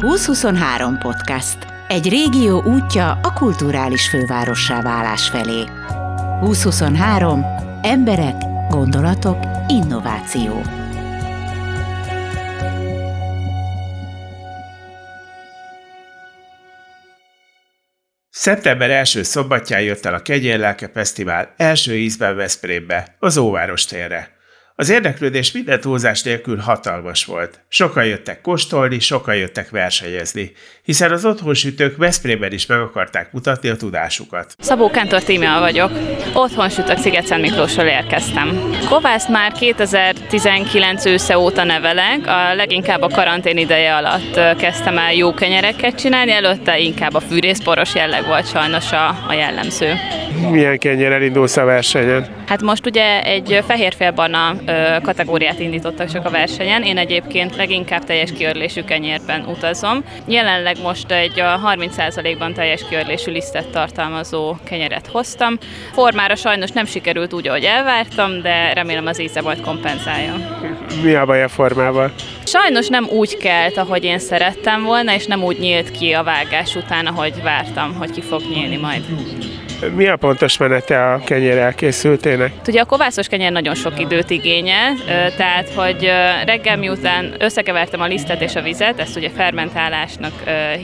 2023 podcast. Egy régió útja a kulturális fővárossá válás felé. 2023. Emberek, gondolatok, innováció. Szeptember első szombatján jött el a Kegyérlelke Fesztivál első ízben Veszprémbe, az Óváros térre. Az érdeklődés minden túlzás nélkül hatalmas volt. Sokan jöttek kóstolni, sokan jöttek versenyezni, hiszen az otthonsütők Veszprémben is meg akarták mutatni a tudásukat. Szabó Kántor Tímea vagyok. Otthon sütök Sziget-Szent Miklósról érkeztem. Kovászt már 2019 ősze óta nevelek, a leginkább a karantén ideje alatt kezdtem el jó kenyereket csinálni, előtte inkább a fűrészporos jelleg volt sajnos a, a jellemző. Milyen kenyér elindulsz a versenyen? Hát most ugye egy fehérfélbarna kategóriát indítottak csak a versenyen. Én egyébként leginkább teljes kiörlésű kenyérben utazom. Jelenleg most egy 30%-ban teljes kiörlésű lisztet tartalmazó kenyeret hoztam. Formára sajnos nem sikerült úgy, ahogy elvártam, de remélem az íze majd kompenzálja. Mi a baj a formával? Sajnos nem úgy kelt, ahogy én szerettem volna, és nem úgy nyílt ki a vágás után, ahogy vártam, hogy ki fog nyílni majd. Mi a pontos menete a kenyér elkészültének? Ugye a kovászos kenyér nagyon sok időt igényel, tehát hogy reggel miután összekevertem a lisztet és a vizet, ezt ugye fermentálásnak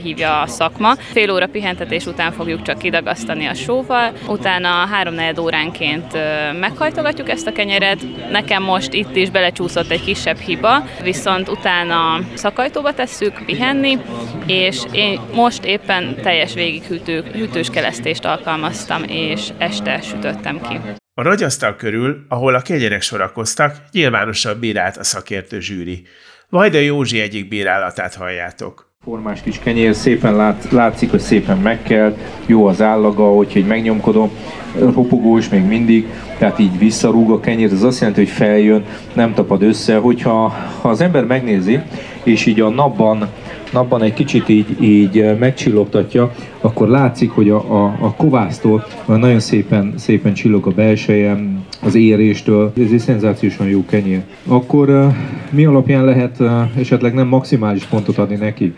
hívja a szakma, fél óra pihentetés után fogjuk csak kidagasztani a sóval, utána három óránként meghajtogatjuk ezt a kenyeret. Nekem most itt is belecsúszott egy kisebb hiba, viszont utána szakajtóba tesszük pihenni, és én most éppen teljes végighűtő, hűtős keresztést alkalmaztam dolgoztam, és este sütöttem ki. A nagyasztal körül, ahol a kegyerek sorakoztak, nyilvánosan bírált a szakértő zsűri. Vajda Józsi egyik bírálatát halljátok formás kis kenyér, szépen lát, látszik, hogy szépen megkelt, jó az állaga, hogyha egy megnyomkodom, ropogós még mindig, tehát így visszarúg a kenyér, ez azt jelenti, hogy feljön, nem tapad össze. Hogyha ha az ember megnézi, és így a napban napban egy kicsit így, így megcsillogtatja, akkor látszik, hogy a, a, a kovásztól nagyon szépen, szépen csillog a belseje, az éréstől, ez egy szenzációsan jó kenyér. Akkor mi alapján lehet esetleg nem maximális pontot adni neki?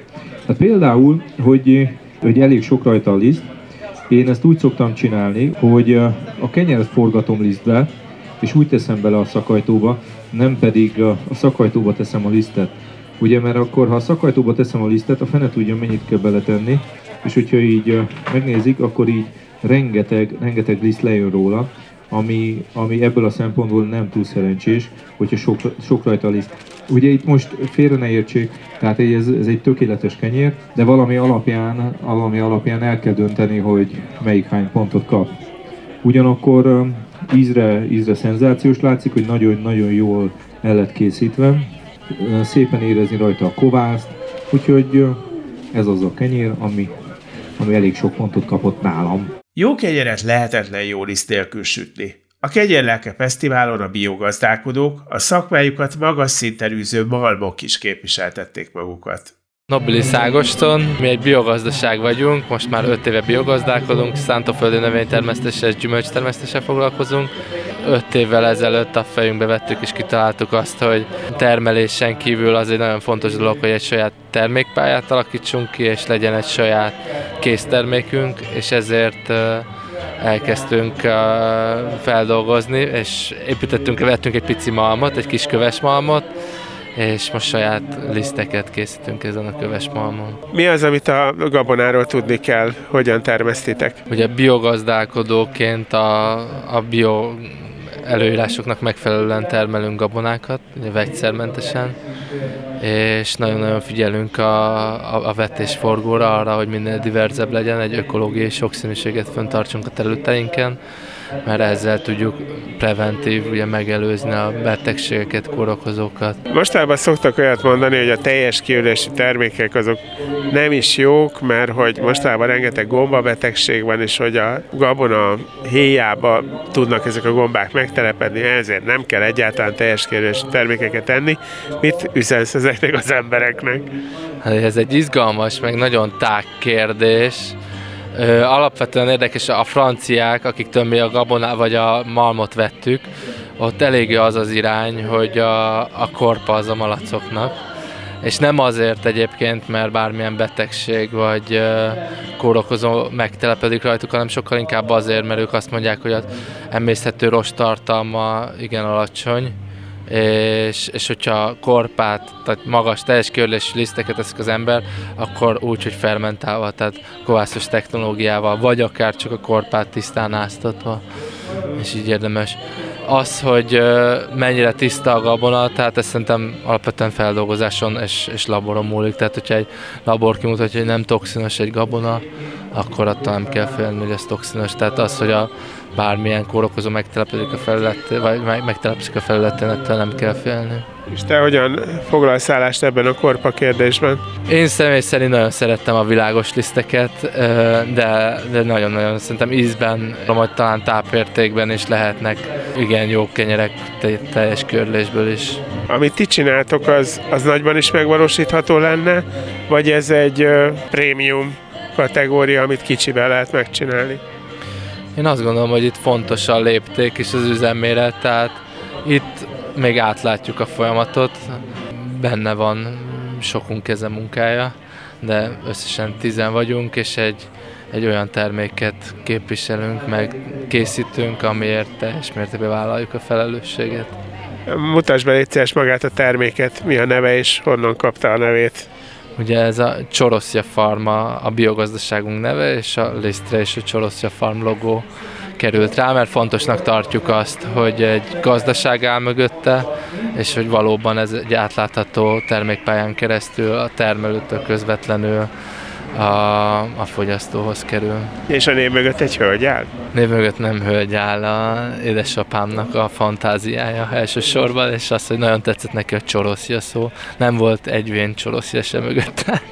Hát például, hogy, hogy elég sok rajta a liszt, én ezt úgy szoktam csinálni, hogy a kenyeret forgatom lisztbe, és úgy teszem bele a szakajtóba, nem pedig a szakajtóba teszem a lisztet. Ugye, mert akkor, ha a szakajtóba teszem a lisztet, a fene tudja, mennyit kell beletenni, és hogyha így megnézik, akkor így rengeteg, rengeteg liszt lejön róla, ami, ami ebből a szempontból nem túl szerencsés, hogyha sok, sok rajta liszt. Ugye itt most félre ne értsék, tehát ez, ez egy tökéletes kenyér, de valami alapján, valami alapján el kell dönteni, hogy melyik hány pontot kap. Ugyanakkor ízre, ízre szenzációs látszik, hogy nagyon-nagyon jól el lett készítve, szépen érezni rajta a kovászt, úgyhogy ez az a kenyér, ami, ami elég sok pontot kapott nálam. Jó kenyeret lehetetlen jó liszt nélkül sütni. A Kegyerlelke Fesztiválon a biogazdálkodók a szakmájukat magas szinten űző malmok is képviseltették magukat. Nobili Szágoston, mi egy biogazdaság vagyunk, most már 5 éve biogazdálkodunk, szántóföldi növénytermesztéssel és gyümölcstermesztéssel foglalkozunk. 5 évvel ezelőtt a fejünkbe vettük és kitaláltuk azt, hogy termelésen kívül az egy nagyon fontos dolog, hogy egy saját termékpályát alakítsunk ki, és legyen egy saját késztermékünk, és ezért elkezdtünk feldolgozni, és építettünk, vettünk egy pici malmot, egy kis köves malmot, és most saját liszteket készítünk ezen a köves malmon. Mi az, amit a gabonáról tudni kell, hogyan termesztitek? Ugye biogazdálkodóként a, a bio előírásoknak megfelelően termelünk gabonákat, ugye vegyszermentesen, és nagyon-nagyon figyelünk a, a, a vetésforgóra, arra, hogy minél diverzebb legyen, egy ökológiai sokszínűséget föntartsunk a területeinken, mert ezzel tudjuk preventív, ugye megelőzni a betegségeket, kórokozókat. Mostában szoktak olyat mondani, hogy a teljes kiülési termékek azok nem is jók, mert hogy mostában rengeteg gombabetegség van, és hogy a gabona héjába tudnak ezek a gombák megtelepedni, ezért nem kell egyáltalán teljes kiülési termékeket enni. Mit üzensz ezeknek az embereknek? Hát ez egy izgalmas, meg nagyon tág kérdés Alapvetően érdekes a franciák, akiktől mi a gabonát vagy a malmot vettük, ott eléggé az az irány, hogy a, a korpa az a malacoknak, és nem azért egyébként, mert bármilyen betegség vagy kórokozó megtelepedik rajtuk, hanem sokkal inkább azért, mert ők azt mondják, hogy az emészhető rost tartalma igen alacsony, és, és hogyha korpát, tehát magas teljes körlésű liszteket eszik az ember, akkor úgy, hogy fermentálva, tehát kovászos technológiával, vagy akár csak a korpát tisztán áztatva, és így érdemes. Az, hogy mennyire tiszta a gabona, tehát ezt szerintem alapvetően feldolgozáson és, és laboron múlik. Tehát, hogyha egy labor kimutatja, hogy nem toxinos egy gabona, akkor attól nem kell félni, hogy ez toxinos. Tehát az, hogy a bármilyen kórokozó megtelepedik a felület, vagy megtelepszik a felületen, ettől nem kell félni. És te hogyan foglalsz állást ebben a korpa kérdésben? Én személy szerint nagyon szerettem a világos liszteket, de, de nagyon-nagyon szerintem ízben, vagy talán tápértékben is lehetnek igen jó kenyerek teljes körlésből is. Amit ti csináltok, az, az nagyban is megvalósítható lenne, vagy ez egy prémium kategória, amit kicsivel lehet megcsinálni? Én azt gondolom, hogy itt fontos a lépték és az üzemméret, tehát itt még átlátjuk a folyamatot, benne van sokunk keze munkája, de összesen tizen vagyunk, és egy, egy olyan terméket képviselünk, meg készítünk, amiért teljes mértékben vállaljuk a felelősséget. Mutasd be légy magát a terméket, mi a neve és honnan kapta a nevét. Ugye ez a Csoroszja Farma a biogazdaságunk neve, és a lisztre és a Csoroszja Farm logó került rá, mert fontosnak tartjuk azt, hogy egy gazdaság áll mögötte, és hogy valóban ez egy átlátható termékpályán keresztül a termelőtől közvetlenül a, a fogyasztóhoz kerül. És a név mögött egy hölgy áll? Név mögött nem hölgy áll, a édesapámnak a fantáziája elsősorban, és az, hogy nagyon tetszett neki a csoroszja szó. Nem volt egy vén csoroszja sem mögötte.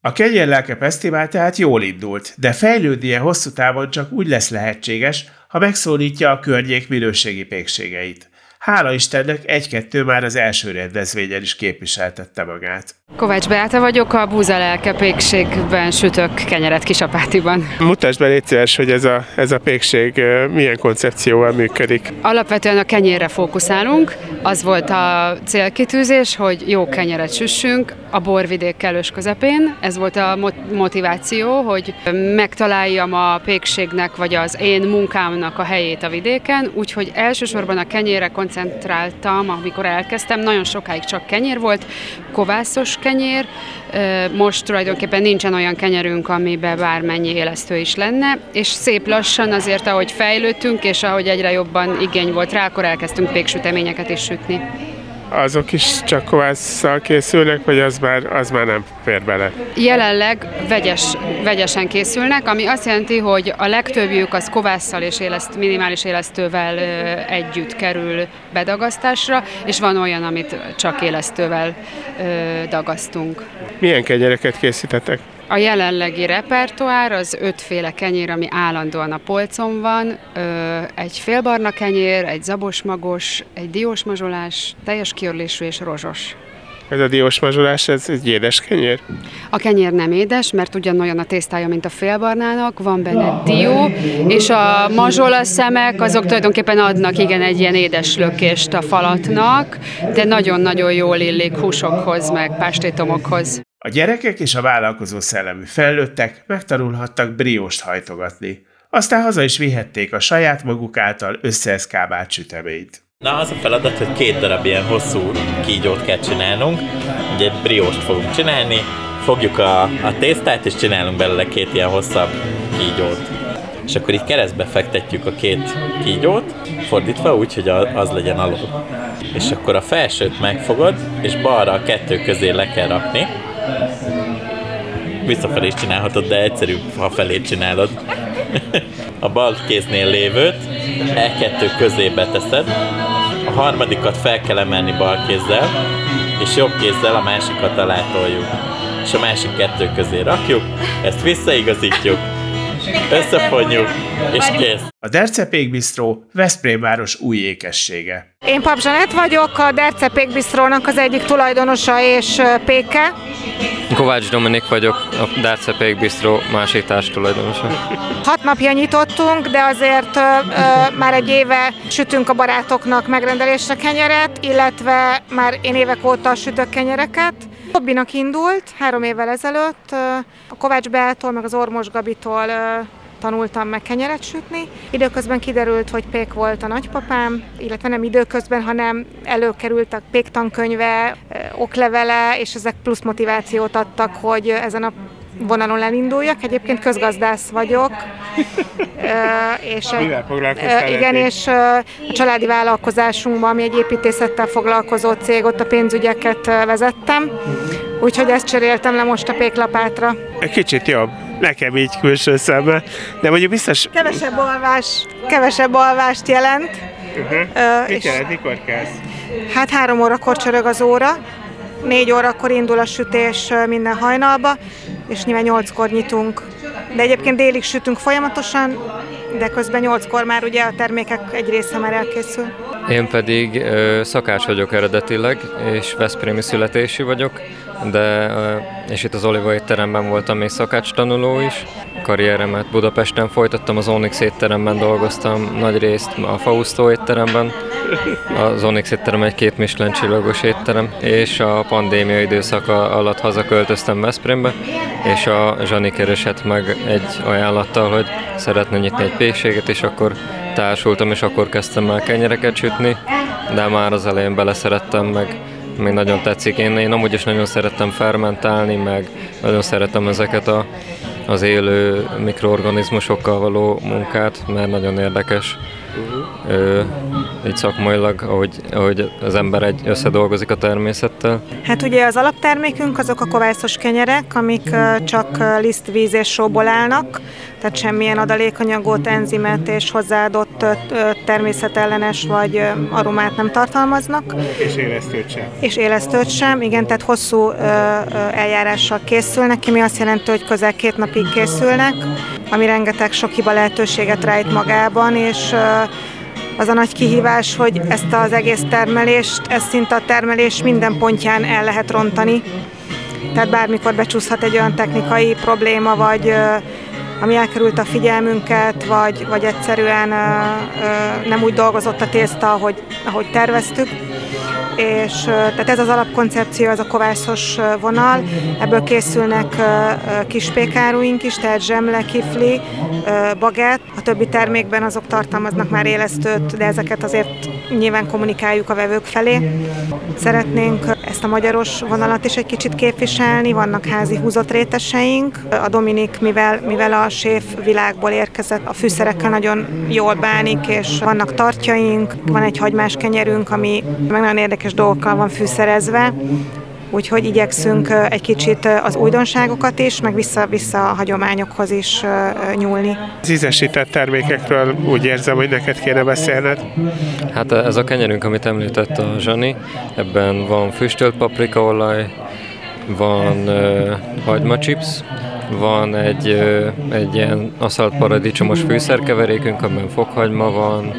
A Kegyel Lelke Fesztivál tehát jól indult, de fejlődnie hosszú távon csak úgy lesz lehetséges, ha megszólítja a környék minőségi pékségeit. Hála Istennek egy-kettő már az első rendezvényen is képviseltette magát. Kovács Beáta vagyok, a Búza Lelke pékségben sütök kenyeret Kisapátiban. Mutasd be légy szíves, hogy ez a, ez a pékség milyen koncepcióval működik. Alapvetően a kenyérre fókuszálunk. Az volt a célkitűzés, hogy jó kenyeret süssünk a borvidék kellős közepén. Ez volt a motiváció, hogy megtaláljam a pékségnek, vagy az én munkámnak a helyét a vidéken, úgyhogy elsősorban a kenyére koncentráltam, amikor elkezdtem. Nagyon sokáig csak kenyér volt, kovászos kenyér. Most tulajdonképpen nincsen olyan kenyerünk, amiben bármennyi élesztő is lenne, és szép lassan azért, ahogy fejlődtünk, és ahogy egyre jobban igény volt rá, akkor elkezdtünk péksüteményeket is sütni azok is csak kovásszal készülnek, vagy az már, az már nem fér bele? Jelenleg vegyes, vegyesen készülnek, ami azt jelenti, hogy a legtöbbjük az kovásszal és éleszt, minimális élesztővel együtt kerül bedagasztásra, és van olyan, amit csak élesztővel dagasztunk. Milyen kegyereket készítetek? A jelenlegi repertoár az ötféle kenyér, ami állandóan a polcon van. Egy félbarna kenyér, egy zabosmagos, egy diósmazsolás, teljes kiörlésű és rozsos. Ez a diósmazsolás, ez egy édes kenyér? A kenyér nem édes, mert ugyanolyan a tésztája, mint a félbarnának, van benne dió, és a mazsola szemek azok tulajdonképpen adnak igen egy ilyen édes lökést a falatnak, de nagyon-nagyon jól illik húsokhoz, meg pástétomokhoz. A gyerekek és a vállalkozó szellemű felnőttek megtanulhattak brióst hajtogatni. Aztán haza is vihették a saját maguk által összeeszkábált süteményt. Na, az a feladat, hogy két darab ilyen hosszú kígyót kell csinálnunk. Ugye brióst fogunk csinálni, fogjuk a, a tésztát, és csinálunk belőle két ilyen hosszabb kígyót. És akkor így keresztbe fektetjük a két kígyót, fordítva úgy, hogy az legyen alul. És akkor a felsőt megfogod, és balra a kettő közé le kell rakni, Visszafelé is csinálhatod, de egyszerűbb, ha felé csinálod. A bal kéznél lévőt E2 közé beteszed, a harmadikat fel kell emelni bal kézzel, és jobb kézzel a másikat alá toljuk. És a másik kettő közé rakjuk, ezt visszaigazítjuk, összefonjuk, és kész. A Derce Pékbisztró Veszprém város új ékessége. Én Pap Zsanett vagyok, a Derce Pékbisztrónak az egyik tulajdonosa és péke. Kovács Dominik vagyok, a Derce Pékbisztró másik társ tulajdonosa. Hat napja nyitottunk, de azért ö, ö, már egy éve sütünk a barátoknak megrendelésre kenyeret, illetve már én évek óta sütök kenyereket Hobbinak indult három évvel ezelőtt, a Kovács Beától, meg az Ormos Gabitól tanultam meg kenyeret sütni. Időközben kiderült, hogy pék volt a nagypapám, illetve nem időközben, hanem előkerült a pék tankönyve, oklevele, és ezek plusz motivációt adtak, hogy ezen a vonalon elinduljak. Egyébként közgazdász vagyok. és Mivel Igen, és a családi vállalkozásunkban, ami egy építészettel foglalkozó cég, ott a pénzügyeket vezettem. Úgyhogy ezt cseréltem le most a péklapátra. Egy kicsit jobb. Nekem így külső szemmel. De mondjuk biztos... Kevesebb alvás, kevesebb alvást jelent. Uh-huh. Uh, Mit jelent, mikor kezd? Hát három órakor csörög az óra, négy órakor indul a sütés minden hajnalba, és nyilván nyolckor nyitunk. De egyébként délig sütünk folyamatosan, de közben nyolckor már ugye a termékek egy része már elkészül. Én pedig ö, szakács vagyok eredetileg, és Veszprémi születési vagyok, de és itt az Oliva étteremben voltam még szakács tanuló is. Karrieremet Budapesten folytattam, az Onyx étteremben dolgoztam nagy részt a Fausto étteremben. Az Onyx étterem egy két Michelin csillagos étterem, és a pandémia időszaka alatt hazaköltöztem Veszprémbe, és a Zsani keresett meg egy ajánlattal, hogy szeretne nyitni egy pékséget, és akkor társultam, és akkor kezdtem el kenyereket sütni, de már az elején beleszerettem meg még nagyon tetszik. Én, én amúgy is nagyon szerettem fermentálni, meg nagyon szeretem ezeket a, az élő mikroorganizmusokkal való munkát, mert nagyon érdekes. Ö, így szakmailag, ahogy, ahogy az ember egy összedolgozik a természettel. Hát ugye az alaptermékünk azok a kovászos kenyerek, amik csak liszt, víz és sóból állnak, tehát semmilyen adalékanyagot, enzimet és hozzáadott természetellenes vagy aromát nem tartalmaznak. És élesztőt sem. És élesztőt sem, igen, tehát hosszú eljárással készülnek, ami azt jelenti, hogy közel két napig készülnek, ami rengeteg sok hiba lehetőséget rejt magában, és az a nagy kihívás, hogy ezt az egész termelést, ezt szinte a termelés minden pontján el lehet rontani. Tehát bármikor becsúszhat egy olyan technikai probléma, vagy ami elkerült a figyelmünket, vagy, vagy egyszerűen nem úgy dolgozott a tészta, ahogy, ahogy terveztük és tehát ez az alapkoncepció, ez a kovászos vonal, ebből készülnek kis pékáruink is, tehát zsemle, kifli, bagett, a többi termékben azok tartalmaznak már élesztőt, de ezeket azért nyilván kommunikáljuk a vevők felé. Szeretnénk ezt a magyaros vonalat is egy kicsit képviselni, vannak házi húzott réteseink. A Dominik, mivel, mivel a séf világból érkezett, a fűszerekkel nagyon jól bánik, és vannak tartjaink, van egy hagymás kenyerünk, ami meg nagyon érdekes dolgokkal van fűszerezve, úgyhogy igyekszünk egy kicsit az újdonságokat is, meg vissza-vissza a hagyományokhoz is nyúlni. Az ízesített termékekről úgy érzem, hogy neked kéne beszélned. Hát ez a kenyerünk, amit említett a Zsani, ebben van füstölt paprikaolaj, van uh, hagymachips, van egy, uh, egy ilyen aszalt paradicsomos fűszerkeverékünk, amiben fokhagyma van,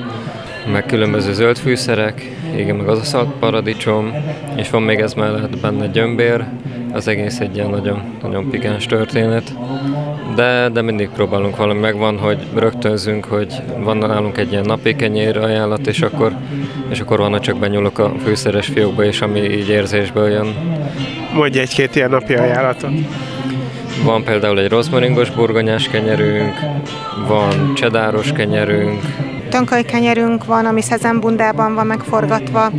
meg különböző zöld fűszerek, igen, meg az aszalt paradicsom, és van még ez mellett benne gyömbér, az egész egy ilyen nagyon, nagyon pigáns történet. De, de mindig próbálunk valami, megvan, hogy rögtönzünk, hogy van nálunk egy ilyen napi kenyér ajánlat, és akkor, és akkor van, csak benyúlok a fűszeres fiókba, és ami így érzésből jön. Mondj egy-két ilyen napi ajánlatot. Van például egy rozmaringos burgonyás kenyerünk, van csedáros kenyerünk, tönköly kenyerünk van, ami szezembundában van megforgatva,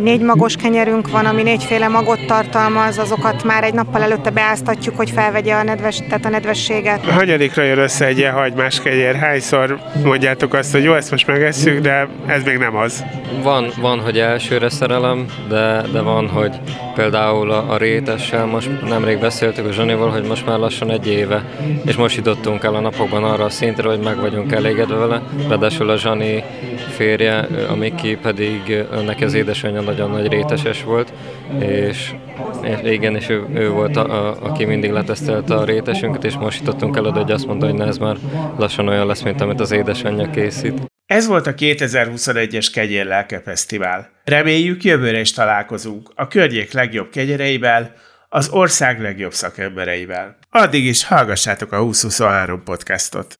négy magos kenyerünk van, ami négyféle magot tartalmaz, azokat már egy nappal előtte beáztatjuk, hogy felvegye a, nedves, tehát a nedvességet. Hanyadikra jön össze egy ilyen hagymás kenyer? Hányszor mondjátok azt, hogy jó, ezt most megesszük, de ez még nem az? Van, van hogy elsőre szerelem, de, de van, hogy például a, a rétessel, most nemrég beszéltük a Zsanival, hogy most már lassan egy éve, és most jutottunk el a napokban arra a szintre, hogy meg vagyunk elégedve vele, ráadásul a Zsani férje, a Miki pedig önnek az édesanyja nagyon nagy réteses volt, és, és igen, és ő, ő volt, a, a, aki mindig letesztelte a rétesünket, és most jutottunk el oda, hogy azt mondta, hogy ne, ez már lassan olyan lesz, mint amit az édesanyja készít. Ez volt a 2021-es Kegyér Lelke Fesztivál. Reméljük jövőre is találkozunk a környék legjobb kegyereivel, az ország legjobb szakembereivel. Addig is hallgassátok a 2023 podcastot.